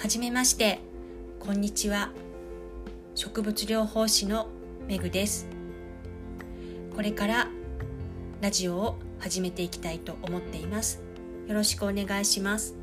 はじめまして。こんにちは。植物療法士のめぐです。これからラジオを始めていきたいと思っています。よろしくお願いします。